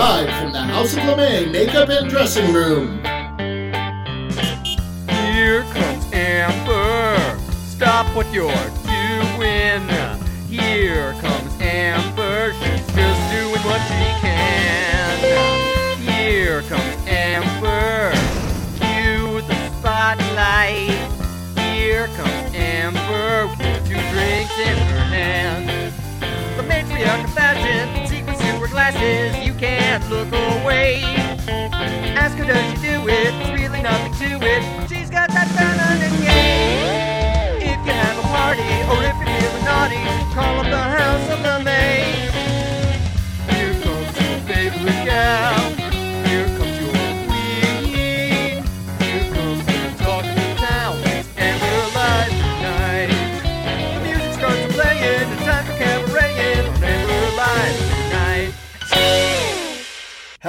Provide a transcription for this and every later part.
live from the House of LeMay Makeup and Dressing Room. Here comes Amber. Stop what you're doing. Here comes Amber. She's just doing what she can. Here comes Amber. Cue the spotlight. Here comes Amber with two drinks in her hand. The matriarch of fashion, sequins to glasses. Can't look away. Ask her, does she do it? There's really nothing to it. She's got that feminine game. If you have a party or if you're feeling naughty, call up the house of LeMay. Here comes your favorite gal.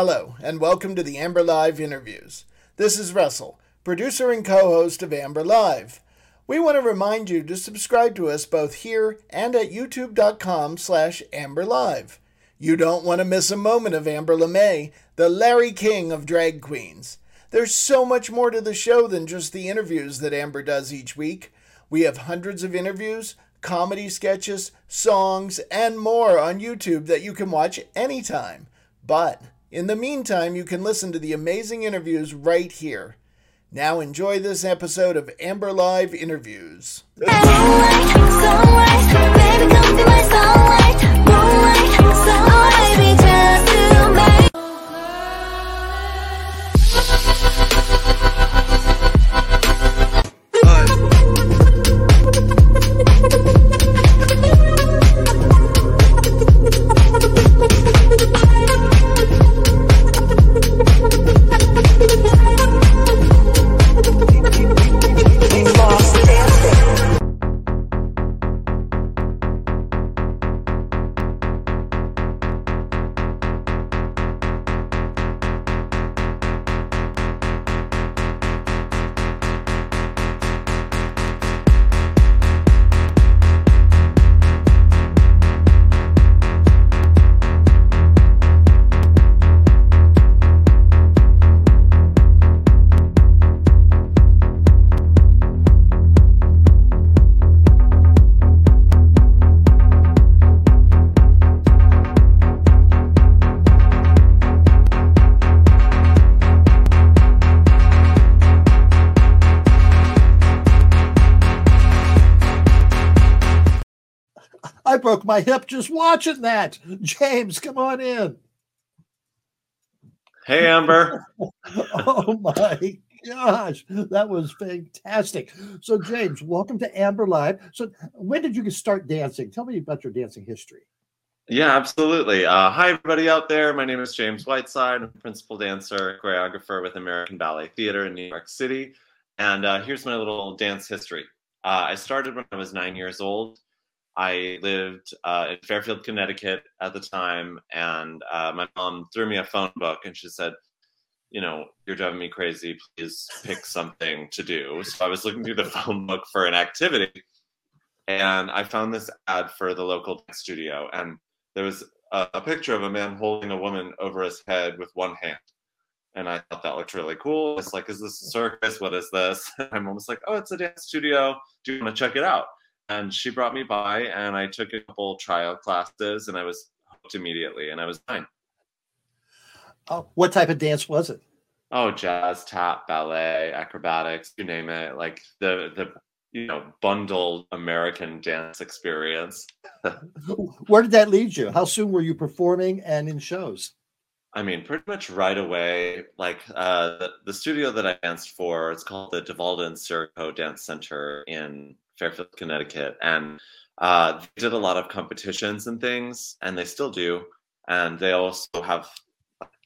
Hello, and welcome to the Amber Live interviews. This is Russell, producer and co host of Amber Live. We want to remind you to subscribe to us both here and at youtube.com slash amberlive. You don't want to miss a moment of Amber LeMay, the Larry King of drag queens. There's so much more to the show than just the interviews that Amber does each week. We have hundreds of interviews, comedy sketches, songs, and more on YouTube that you can watch anytime. But in the meantime, you can listen to the amazing interviews right here. Now enjoy this episode of Amber Live Interviews. Sunlight, baby, broke my hip just watching that. James, come on in. Hey, Amber. Oh my gosh, that was fantastic. So, James, welcome to Amber Live. So, when did you start dancing? Tell me about your dancing history. Yeah, absolutely. Uh, hi, everybody out there. My name is James Whiteside. I'm a principal dancer, choreographer with American Ballet Theater in New York City. And uh, here's my little dance history. Uh, I started when I was nine years old. I lived uh, in Fairfield, Connecticut at the time, and uh, my mom threw me a phone book and she said, You know, you're driving me crazy. Please pick something to do. So I was looking through the phone book for an activity, and I found this ad for the local studio. And there was a, a picture of a man holding a woman over his head with one hand. And I thought that looked really cool. It's like, is this a circus? What is this? My mom was like, oh, it's a dance studio. Do you want to check it out? And she brought me by, and I took a couple trial classes, and I was hooked immediately. And I was nine. Oh, what type of dance was it? Oh, jazz, tap, ballet, acrobatics, you name it. Like the the you know bundled American dance experience. Where did that lead you? How soon were you performing and in shows? I mean, pretty much right away. Like uh, the, the studio that I danced for, it's called the D'Valda and Sirico Dance Center in Fairfield, Connecticut, and uh, they did a lot of competitions and things, and they still do. And they also have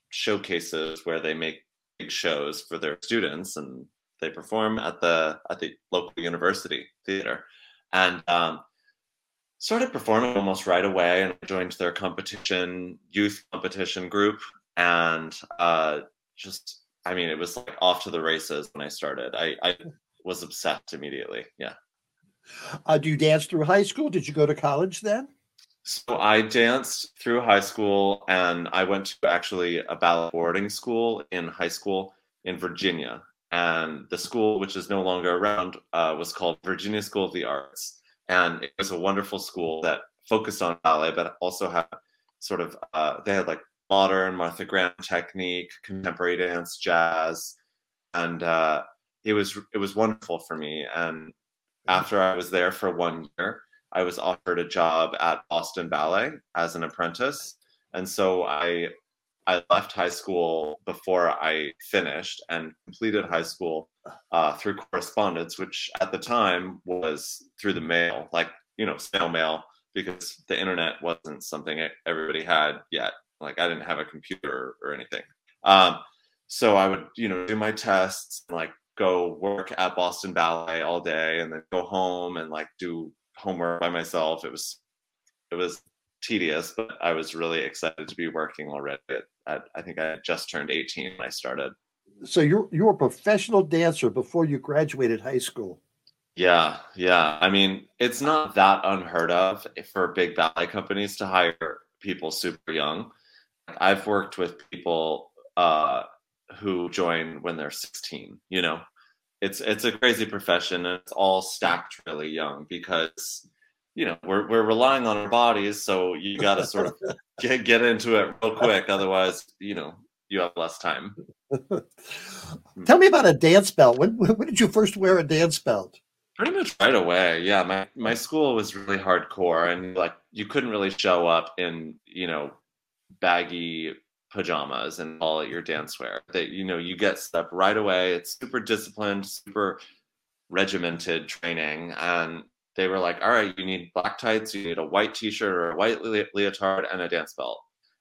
showcases where they make big shows for their students, and they perform at the at the local university theater. And um, started performing almost right away and joined their competition youth competition group and uh just i mean it was like off to the races when i started i i was obsessed immediately yeah Uh, do you dance through high school? Did you go to college then? So I danced through high school, and I went to actually a ballet boarding school in high school in Virginia. And the school, which is no longer around, uh, was called Virginia School of the Arts, and it was a wonderful school that focused on ballet, but also had sort of uh, they had like modern Martha Graham technique, contemporary dance, jazz, and uh, it was it was wonderful for me. And after I was there for one year, I was offered a job at Boston Ballet as an apprentice, and so I I left high school before I finished and completed high school uh, through correspondence, which at the time was through the mail, like you know snail mail, because the internet wasn't something everybody had yet. Like I didn't have a computer or anything. Um, so I would you know do my tests, and, like go work at Boston Ballet all day, and then go home and like do homework by myself. It was it was tedious, but I was really excited to be working already. At, at, I think I had just turned 18 when I started. So you're you were a professional dancer before you graduated high school. Yeah, yeah. I mean, it's not that unheard of for big ballet companies to hire people super young. I've worked with people uh, who join when they're 16. You know, it's it's a crazy profession, and it's all stacked really young because you know we're we're relying on our bodies, so you got to sort of get get into it real quick. Otherwise, you know, you have less time. Tell me about a dance belt. When when did you first wear a dance belt? Pretty much right away. Yeah, my my school was really hardcore, and like you couldn't really show up in you know baggy pajamas and all your dance wear. That you know you get stuff right away. It's super disciplined, super regimented training, and they were like, "All right, you need black tights, you need a white t-shirt or a white le- leotard, and a dance belt,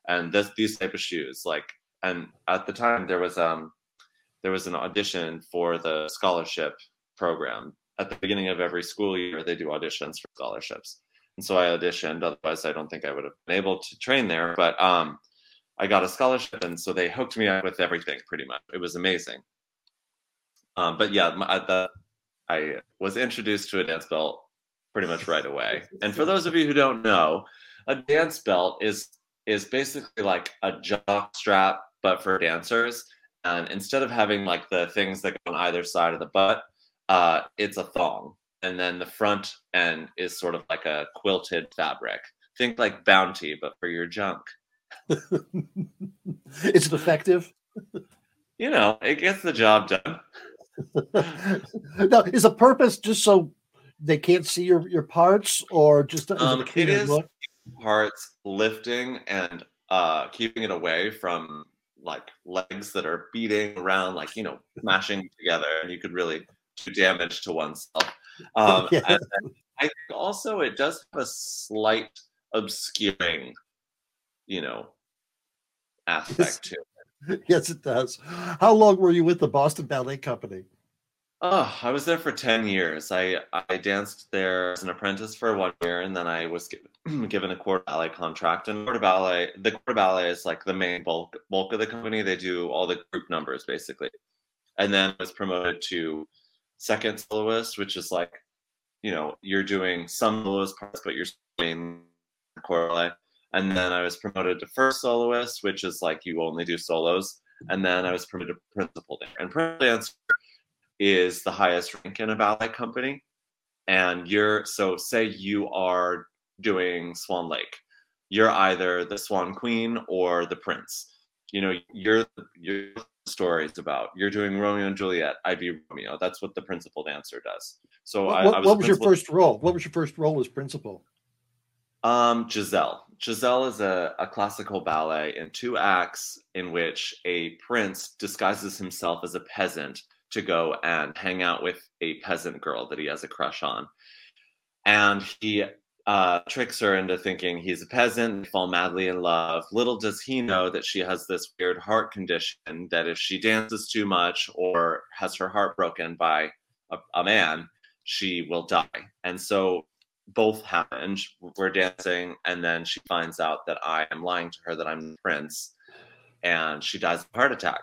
and this these type of shoes." Like, and at the time there was um there was an audition for the scholarship program at the beginning of every school year. They do auditions for scholarships, and so I auditioned. Otherwise, I don't think I would have been able to train there, but um I got a scholarship, and so they hooked me up with everything pretty much. It was amazing. Um, but yeah, my, the, I was introduced to a dance belt pretty much right away. And for those of you who don't know, a dance belt is is basically like a jock strap, but for dancers. And instead of having like the things that go on either side of the butt, uh, it's a thong. And then the front end is sort of like a quilted fabric. Think like Bounty, but for your junk. Is it effective? You know, it gets the job done. now, is the purpose just so they can't see your, your parts, or just is Um, it it cleaner look? parts lifting and uh, keeping it away from like legs that are beating around, like you know, smashing together, and you could really do damage to oneself. Um, Yeah. I think also it does have a slight obscuring, you know, aspect to it. yes, it does. How long were you with the Boston Ballet Company? Oh, I was there for 10 years. I, I danced there as an apprentice for one year, and then I was given, given a corps de ballet contract. And corps de ballet, the corps de ballet is like the main bulk bulk of the company. They do all the group numbers basically. And then I was promoted to second soloist, which is like, you know, you're doing some soloist parts, but you're doing corps de ballet. And then I was promoted to first soloist, which is like you only do solos. And then I was promoted to principal dancer. And principal dancer is the highest rank in a ballet company. And you're so say you are doing Swan Lake, you're either the Swan Queen or the Prince. You know, you're your story is about. You're doing Romeo and Juliet. I'd be Romeo. That's what the principal dancer does. So What, I, I was, what was your first role? What was your first role as principal? Um, Giselle. Giselle is a, a classical ballet in two acts in which a prince disguises himself as a peasant to go and hang out with a peasant girl that he has a crush on. And he uh, tricks her into thinking he's a peasant, they fall madly in love. Little does he know that she has this weird heart condition that if she dances too much or has her heart broken by a, a man, she will die. And so both happened. We're dancing, and then she finds out that I am lying to her that I'm the prince, and she dies of a heart attack.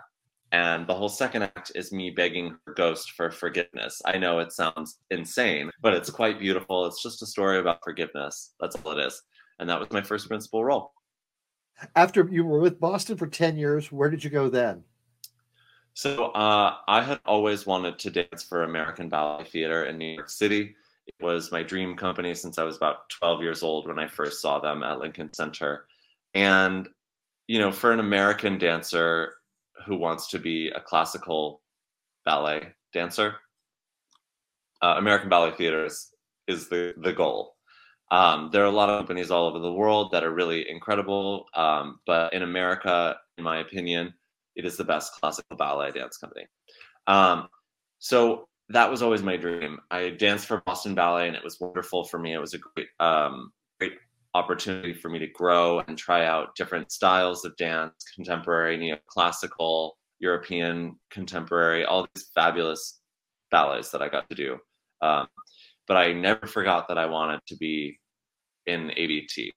And the whole second act is me begging her ghost for forgiveness. I know it sounds insane, but it's quite beautiful. It's just a story about forgiveness. That's all it is. and that was my first principal role. After you were with Boston for 10 years, where did you go then? So uh, I had always wanted to dance for American Ballet Theater in New York City. It was my dream company since I was about 12 years old when I first saw them at Lincoln Center. And, you know, for an American dancer who wants to be a classical ballet dancer, uh, American Ballet Theater is, is the, the goal. Um, there are a lot of companies all over the world that are really incredible, um, but in America, in my opinion, it is the best classical ballet dance company. Um, so that was always my dream. I danced for Boston Ballet, and it was wonderful for me. It was a great, um, great opportunity for me to grow and try out different styles of dance, contemporary, neoclassical, European, contemporary, all these fabulous ballets that I got to do. Um, but I never forgot that I wanted to be in ABT.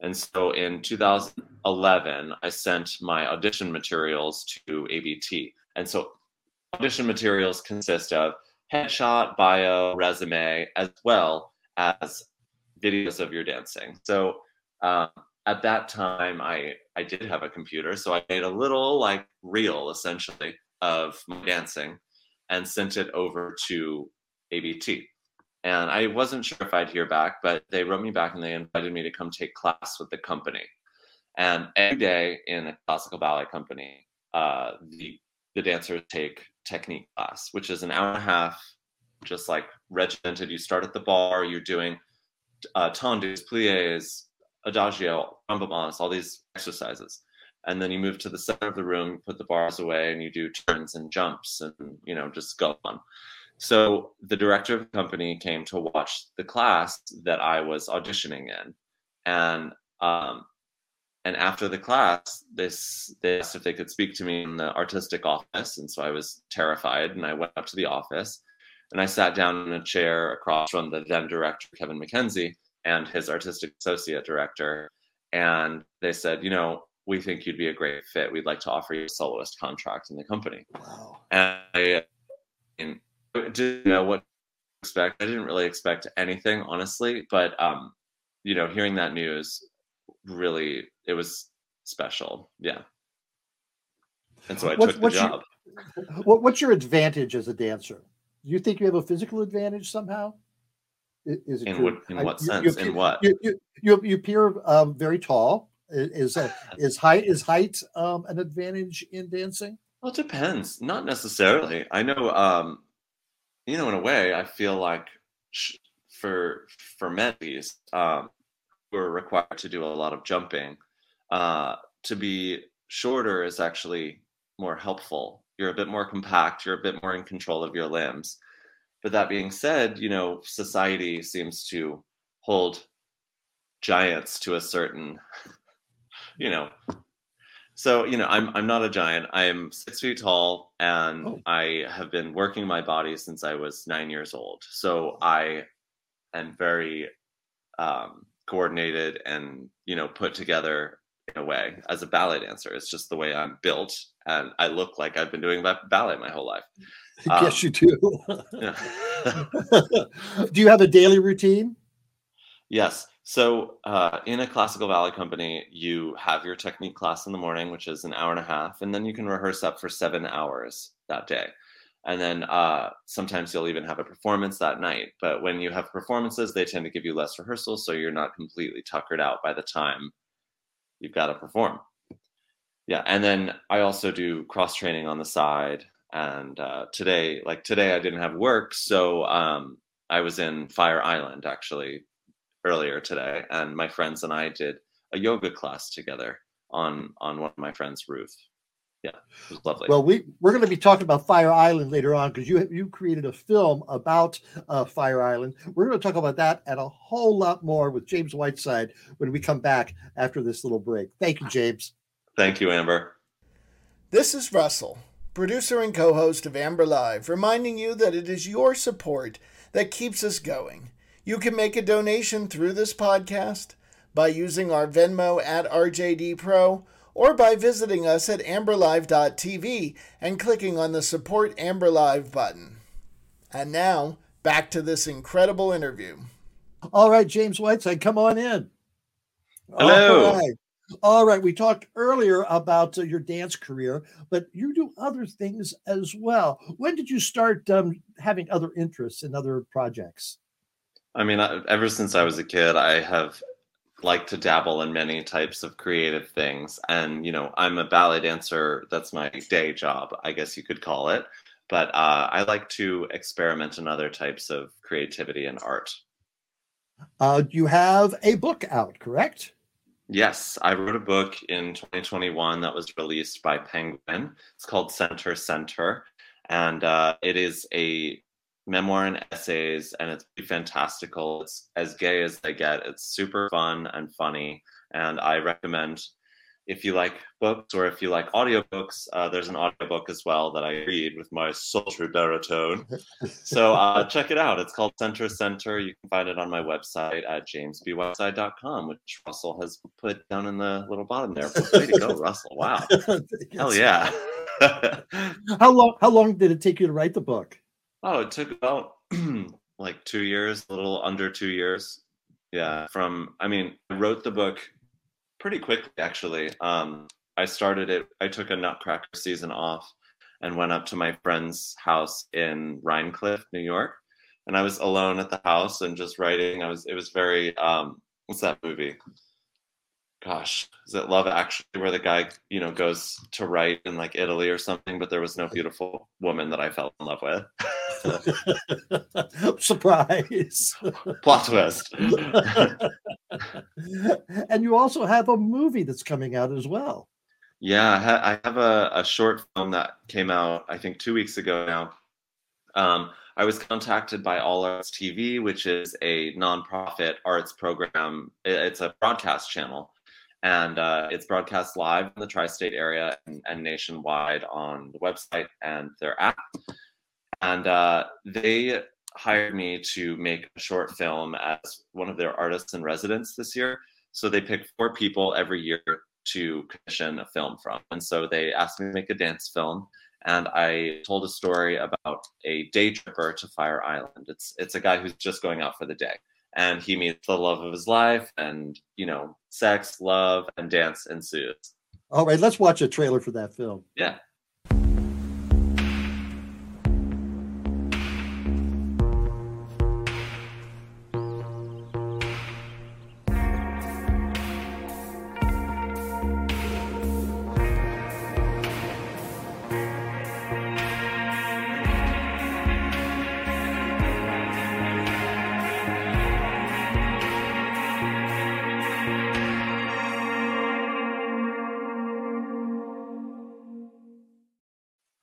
And so in 2011, I sent my audition materials to ABT. And so audition materials consist of headshot, bio, resume, as well as videos of your dancing. So um, at that time, I I did have a computer, so I made a little like reel essentially of my dancing and sent it over to ABT. And I wasn't sure if I'd hear back, but they wrote me back and they invited me to come take class with the company. And every day in a classical ballet company, uh, the the dancers take technique class, which is an hour and a half, just like regimented. You start at the bar, you're doing uh, tendus, plies, adagio, rebonds, all these exercises. And then you move to the center of the room, put the bars away, and you do turns and jumps and, you know, just go on. So the director of the company came to watch the class that I was auditioning in. And um, and after the class, this they asked if they could speak to me in the artistic office, and so I was terrified, and I went up to the office, and I sat down in a chair across from the then director Kevin McKenzie and his artistic associate director, and they said, you know, we think you'd be a great fit. We'd like to offer you a soloist contract in the company. Wow. And I and didn't know what to expect. I didn't really expect anything, honestly, but um, you know, hearing that news really it was special. Yeah. And so I What's- took the what's your- job. What, what's your advantage as a dancer? Do you think you have a physical advantage somehow? Is it In what in what you- sense? you in appear- what? You, you, you, you appear um, very tall. Is uh, is height is height um, an advantage in dancing? Well, it depends. Not necessarily. I know, um, you know, in a way, I feel like sh- for for men at least, um, who are required to do a lot of jumping, uh, to be shorter is actually more helpful. You're a bit more compact. You're a bit more in control of your limbs. But that being said, you know, society seems to hold giants to a certain, you know, so you know, I'm I'm not a giant. I am six feet tall, and Oh. I have been working my body since I was nine years old. So I am very um, coordinated and you know put together in a way as a ballet dancer. It's just the way I'm built, and I look like I've been doing ba- ballet my whole life. Um, yes, you do. Do you have a daily routine? Yes. So, uh, in a classical ballet company, you have your technique class in the morning, which is an hour and a half, and then you can rehearse up for seven hours that day. And then uh, sometimes you'll even have a performance that night. But when you have performances, they tend to give you less rehearsals, so you're not completely tuckered out by the time you've got to perform. Yeah. And then I also do cross training on the side. And uh, today, like today, I didn't have work, so um, I was in Fire Island actually earlier today, and my friends and I did a yoga class together on on one of my friends' roof. Yeah, it was lovely. Well, we we're going to be talking about Fire Island later on because you you created a film about uh, Fire Island. We're going to talk about that and a whole lot more with James Whiteside when we come back after this little break. Thank you, James. Thank you, Amber. This is Russell, producer and co host of Amber Live, reminding you that it is your support that keeps us going. You can make a donation through this podcast by using our Venmo at RJDPro or by visiting us at amberlive.tv and clicking on the Support Amber Live button. And now, back to this incredible interview. All right, James Whiteside, come on in. Hello. All right. All right. We talked earlier about uh, your dance career, but you do other things as well. When did you start um, having other interests in other projects? I mean, I- ever since I was a kid, I have liked to dabble in many types of creative things. And, you know, I'm a ballet dancer. That's my day job, I guess you could call it. But uh, I like to experiment in other types of creativity and art. Uh, you have a book out, correct? Yes, I wrote a book in 2021 that was released by Penguin. It's called Center Center, and uh, it is a memoir and essays, and it's pretty fantastical. It's as gay as they get. It's super fun and funny, and I recommend if you like books or if you like audiobooks, uh, there's an audiobook as well that I read with my sultry baritone. So uh, check it out. It's called Center Center. You can find it on my website at jamesbwhiteside.com, which Russell has put down in the little bottom there. Way to go, Russell. Wow. Hell yeah. How long? How long did it take you to write the book? Oh, it took about like two years, a little under two years. Yeah. From, I mean, I wrote the book pretty quickly, actually. Um, I started it, I took a Nutcracker season off and went up to my friend's house in Rhinecliff, New York. And I was alone at the house and just writing. I was, it was very, um, what's that movie? Gosh, is it Love Actually, where the guy, you know, goes to write in like Italy or something, but there was no beautiful woman that I fell in love with. Surprise. Plot twist. and you also have a movie that's coming out as well. Yeah, I, ha- I have a, a short film that came out, I think, two weeks ago now. Um, I was contacted by All Arts TV, which is a nonprofit arts program. It's a broadcast channel, and uh, it's broadcast live in the tri state area and, and nationwide on the website and their app. And uh, they hired me to make a short film as one of their artists in residence this year. So they pick four people every year to commission a film from. And so they asked me to make a dance film. And I told a story about a day tripper to Fire Island. It's it's a guy who's just going out for the day. And he meets the love of his life and you know, sex, love, and dance ensues. All right, let's watch a trailer for that film. Yeah.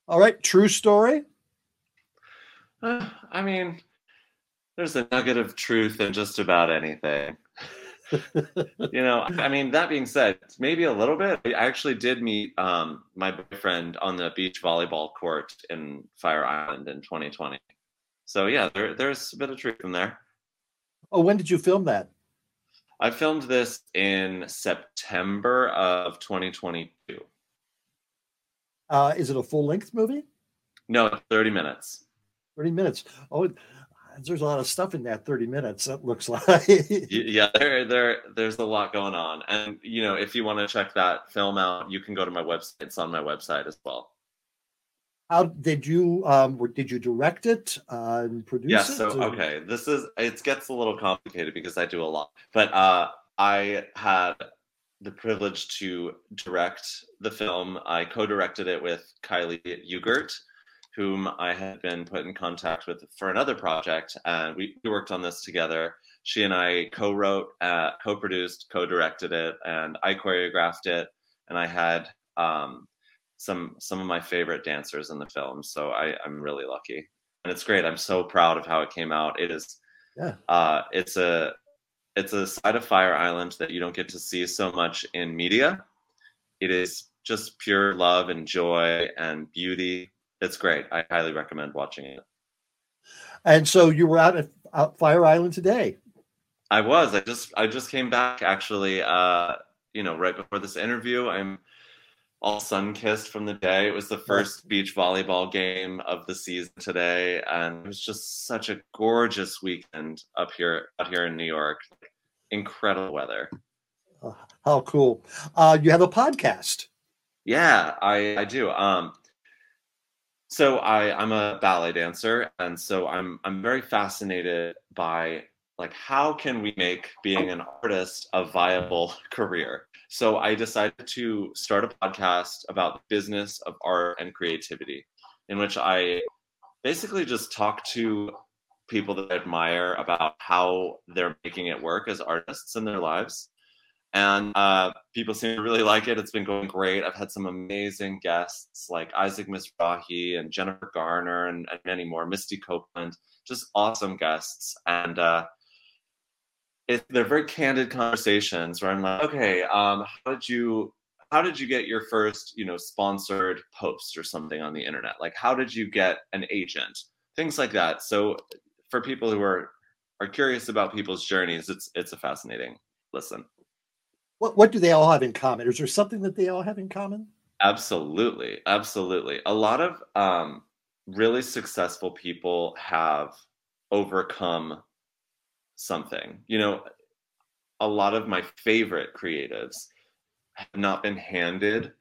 All right, true story. Uh, I mean, there's a nugget of truth in just about anything. you know, I mean, that being said, maybe a little bit. I actually did meet um, my boyfriend on the beach volleyball court in Fire Island in 2020. So yeah, there, there's a bit of truth in there. Oh, when did you film that? I filmed this in September of 2022. Uh, is it a full length movie? No, 30 minutes. 30 minutes. Oh, there's a lot of stuff in that 30 minutes, that looks like. Yeah, there, there, there's a lot going on, and you know, if you want to check that film out, you can go to my website. It's on my website as well. How did you um did you direct it uh, and produce Yeah. it? So or- okay, this is it gets a little complicated because I do a lot, but uh, I had the privilege to direct the film. I co-directed it with Kylie Ugert, whom I had been put in contact with for another project, and we, we worked on this together. She and I co-wrote, uh, co-produced, co-directed it, and I choreographed it. And I had um, some some of my favorite dancers in the film, so I, I'm really lucky, and it's great. I'm so proud of how it came out. It is, Yeah. uh, it's a it's a side of Fire Island that you don't get to see so much in media. It is just pure love and joy and beauty. It's great. I highly recommend watching it. And so you were out at out Fire Island today. I was. I just I just came back actually uh you know right before this interview. I'm all sun kissed from the day. It was the first beach volleyball game of the season today and it was just such a gorgeous weekend up here out here in New York. Incredible weather. How cool. Uh, you have a podcast. Yeah, I I do. Um, so I I'm a ballet dancer, and so I'm I'm very fascinated by like how can we make being an artist a viable career. So I decided to start a podcast about the business of art and creativity, in which I basically just talk to people that I admire about how they're making it work as artists in their lives and uh, people seem to really like it. It's been going great. I've had some amazing guests like Isaac Mizrahi and Jennifer Garner and, and many more, Misty Copeland, just awesome guests. And uh, it, they're very candid conversations where I'm like, okay, um, how did you how did you get your first you know sponsored post or something on the internet? Like how did you get an agent? Things like that. So for people who are are curious about people's journeys, it's it's a fascinating listen. What what do they all have in common? Is there something that they all have in common? Absolutely, absolutely. A lot of um, really successful people have overcome something. You know, a lot of my favorite creatives have not been handed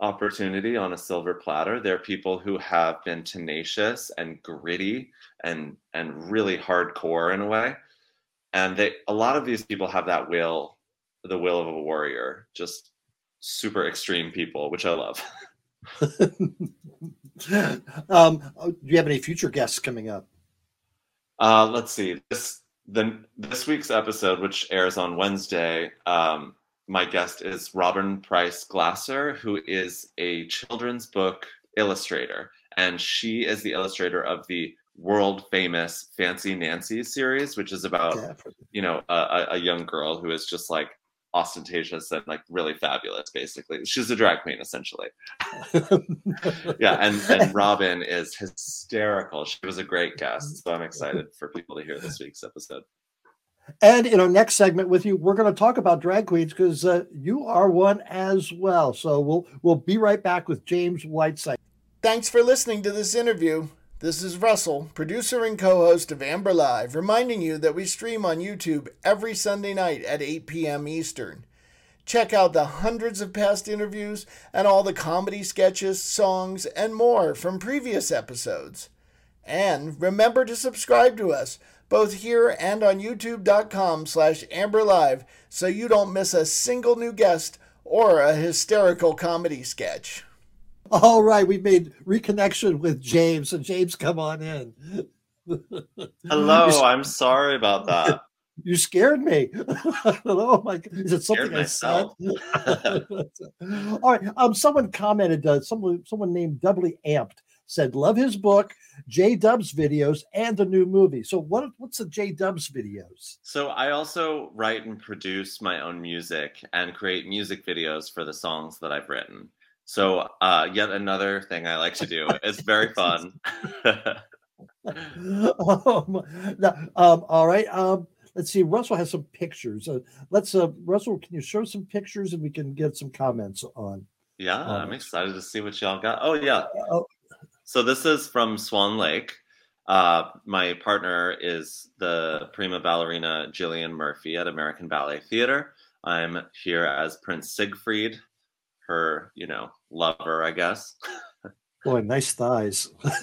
opportunity on a silver platter. They're people who have been tenacious and gritty and and really hardcore in a way. And they a lot of these people have that will the will of a warrior, just super extreme people, which I love. um, do you have any future guests coming up? Uh, let's see. This the this week's episode, which airs on Wednesday, um, my guest is Robin Preiss Glasser, who is a children's book illustrator, and she is the illustrator of the world famous Fancy Nancy series, which is about Yeah. you know a, a young girl who is just like ostentatious and like really fabulous basically. She's a drag queen essentially. Yeah and and robin is hysterical. She was a great guest so i'm excited for people to hear this week's episode And in our next segment with you, we're going to talk about drag queens because uh, you are one as well. So we'll we'll be right back with James Whiteside. Thanks for listening to this interview. This is Russell, producer and co host of Amber Live, reminding you that we stream on YouTube every Sunday night at 8 p.m. Eastern. Check out the hundreds of past interviews and all the comedy sketches, songs, and more from previous episodes. And remember to subscribe to us, both here and on youtube.com slash amberlive, so you don't miss a single new guest or a hysterical comedy sketch. All right, we've made reconnection with James. So James, come on in. hello You, i'm sorry about that you scared me. oh my! God. Is it something I said? All right. Um, someone commented. Uh, someone, someone named Doubly Amped said, "Love his book, J Dubs videos, and the new movie." So, what? What's the J Dubs videos? so i also write and produce my own music and create music videos for the songs that i've written so uh, yet another thing i like to do it's very fun um, now, um, all right. Um, let's see. Russell has some pictures. Uh, let's. Uh, Russell, can you show some pictures and we can get some comments on? Yeah, Um, I'm excited to see what y'all got. Oh yeah. Oh. So this is from Swan Lake. Uh, my partner is the prima ballerina Gillian Murphy at American Ballet Theater. I'm here as Prince Siegfried, her, you know, lover, I guess. Boy, nice thighs.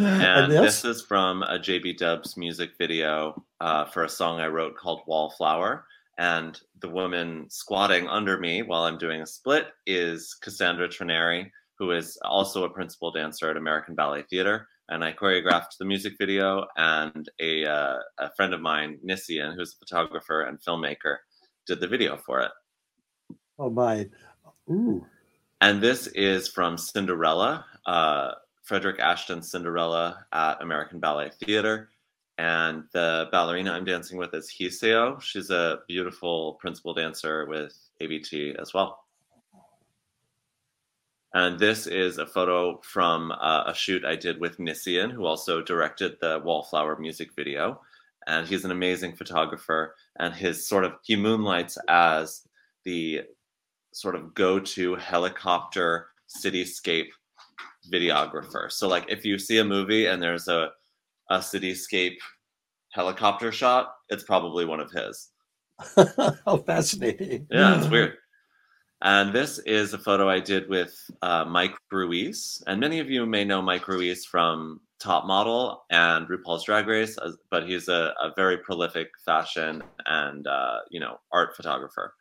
And this is from a JB Dubs music video uh, for a song I wrote called Wallflower. And the woman squatting under me while I'm doing a split is Cassandra Trenary, who is also a principal dancer at American Ballet Theater. And I choreographed the music video, and a, uh, a friend of mine, Nisian, who's a photographer and filmmaker, did the video for it. Oh my. Ooh. And this is from Cinderella, uh, Frederick Ashton's Cinderella at American Ballet Theater. And the ballerina I'm dancing with is Hee Seo. She's a beautiful principal dancer with ABT as well. And this is a photo from uh, a shoot I did with Nisian, who also directed the Wallflower music video. And he's an amazing photographer. And his sort of, he moonlights as the sort of go-to helicopter cityscape videographer. So like if you see a movie and there's a a cityscape helicopter shot, it's probably one of his. How fascinating. Yeah, it's weird. And this is a photo I did with uh, Mike Ruiz. And many of you may know Mike Ruiz from Top Model and RuPaul's Drag Race, but he's a, a very prolific fashion and uh, you know art photographer.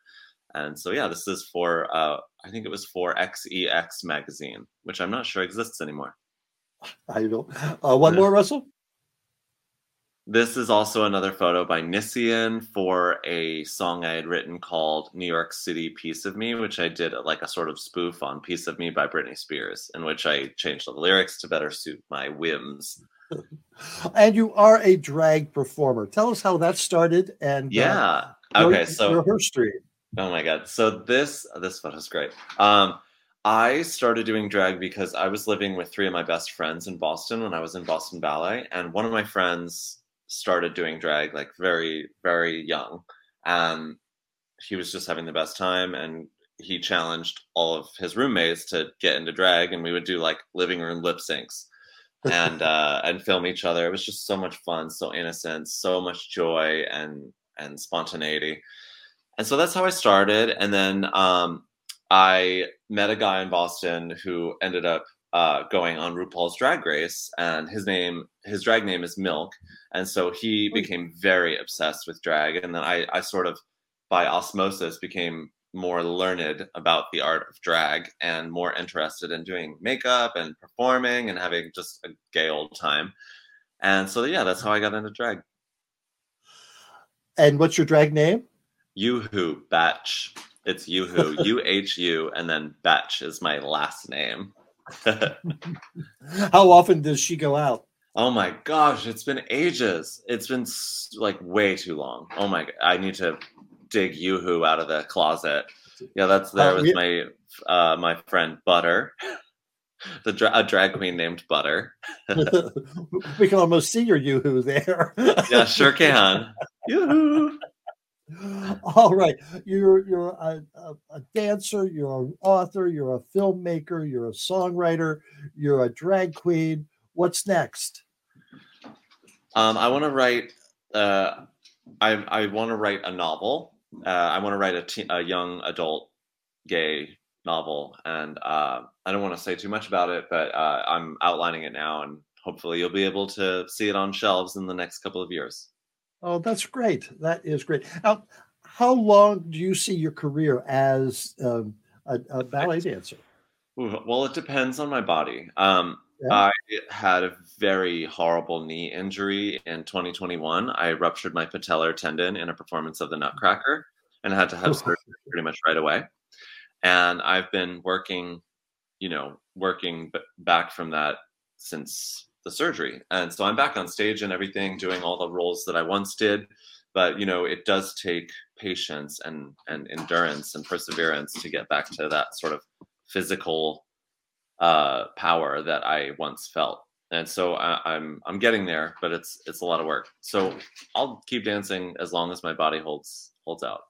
And so yeah, this is for uh, I think it was for XEX magazine, which I'm not sure exists anymore. I don't. Uh, one more, Russell. This is also another photo by Nisian for a song I had written called New York City Piece of Me, which I did like a sort of spoof on Piece of Me by Britney Spears, in which I changed the lyrics to better suit my whims. And you are a drag performer. Tell us how that started and uh, Yeah. your- Okay, so your history. Oh my god. So this this photo's great. Um I started doing drag because I was living with three of my best friends in Boston when I was in Boston Ballet and one of my friends started doing drag like very very young and he was just having the best time and he challenged all of his roommates to get into drag and we would do like living room lip syncs and uh and film each other it was just so much fun so innocent so much joy and and spontaneity and so that's how I started. And then um, I met a guy in Boston who ended up uh, going on RuPaul's Drag Race, and his name, his drag name is Milk. And so he became very obsessed with drag. And then I, I sort of, by osmosis, became more learned about the art of drag and more interested in doing makeup and performing and having just a gay old time. And so, yeah, that's how I got into drag. And what's your drag name? Yoo-hoo Batch. It's Yoo-hoo, U H U, and then Batch is my last name. How often does she go out? oh my gosh, it's been ages. It's been like way too long. Oh my, I need to dig Yoo-hoo out of the closet. Yeah, that's there Uh, with we- my uh, my friend Butter, the dra- a drag queen named Butter. we can almost see your yoo-hoo there. Yeah, sure can. Yoo-hoo. All right, you're you're a, a, a dancer, you're an author, you're a filmmaker, you're a songwriter, you're a drag queen. What's next? Um, I want to write. Uh, I I want to write a novel. Uh, I want to write a, te- a young adult gay novel, and uh, I don't want to say too much about it, but uh, I'm outlining it now, and hopefully you'll be able to see it on shelves in the next couple of years. Oh, that's great. That is great. Now, how long do you see your career as um, a, a ballet dancer? Well, it depends on my body. Um, Yeah. I had a very horrible knee injury in 2021. I ruptured my patellar tendon in a performance of the Nutcracker and had to have surgery pretty much right away. And I've been working, you know, working back from that since the surgery. And so I'm back on stage and everything, doing all the roles that I once did. But you know, it does take patience and and endurance and perseverance to get back to that sort of physical uh, power that I once felt. And so I, I'm I'm getting there, but it's it's a lot of work. So I'll keep dancing as long as my body holds holds out.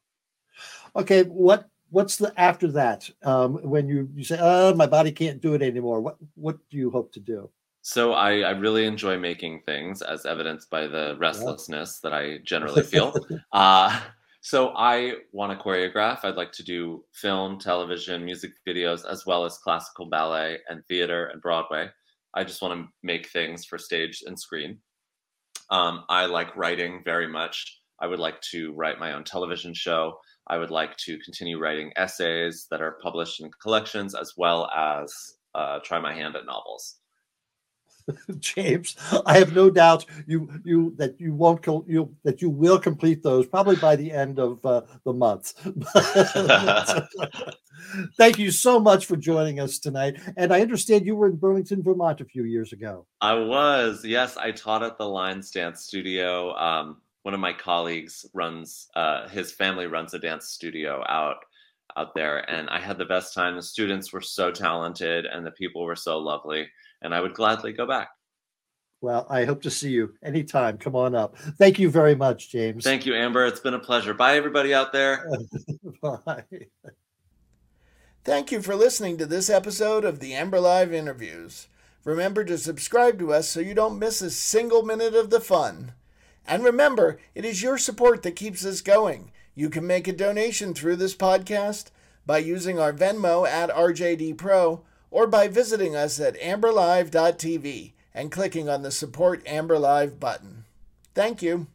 Okay, what what's the after that? Um, when you you say, "Oh, my body can't do it anymore." What what do you hope to do? So I, I really enjoy making things, as evidenced by the restlessness that I generally feel. uh, so I want to choreograph. I'd like to do film, television, music videos, as well as classical ballet and theater and Broadway. I just want to make things for stage and screen. Um, I like writing very much. I would like to write my own television show. I would like to continue writing essays that are published in collections, as well as uh, try my hand at novels. James, I have no doubt you you that you won't you that you will complete those probably by the end of uh, the month. Thank you so much for joining us tonight. And I understand you were in Burlington, Vermont a few years ago. I was, yes. I taught at the Lines Dance Studio. Um, one of my colleagues runs, uh, his family runs a dance studio out out there, and I had the best time. The students were so talented, and the people were so lovely, and I would gladly go back. Well, I hope to see you anytime. Come on up. Thank you very much, James. Thank you, Amber. It's been a pleasure. Bye, everybody out there. Bye. Thank you for listening to this episode of the Amber Live interviews. Remember to subscribe to us so you don't miss a single minute of the fun. And remember, it is your support that keeps us going. You can make a donation through this podcast by using our Venmo at RJD Pro or by visiting us at amberlive.tv and clicking on the Support Amber Live button. Thank you.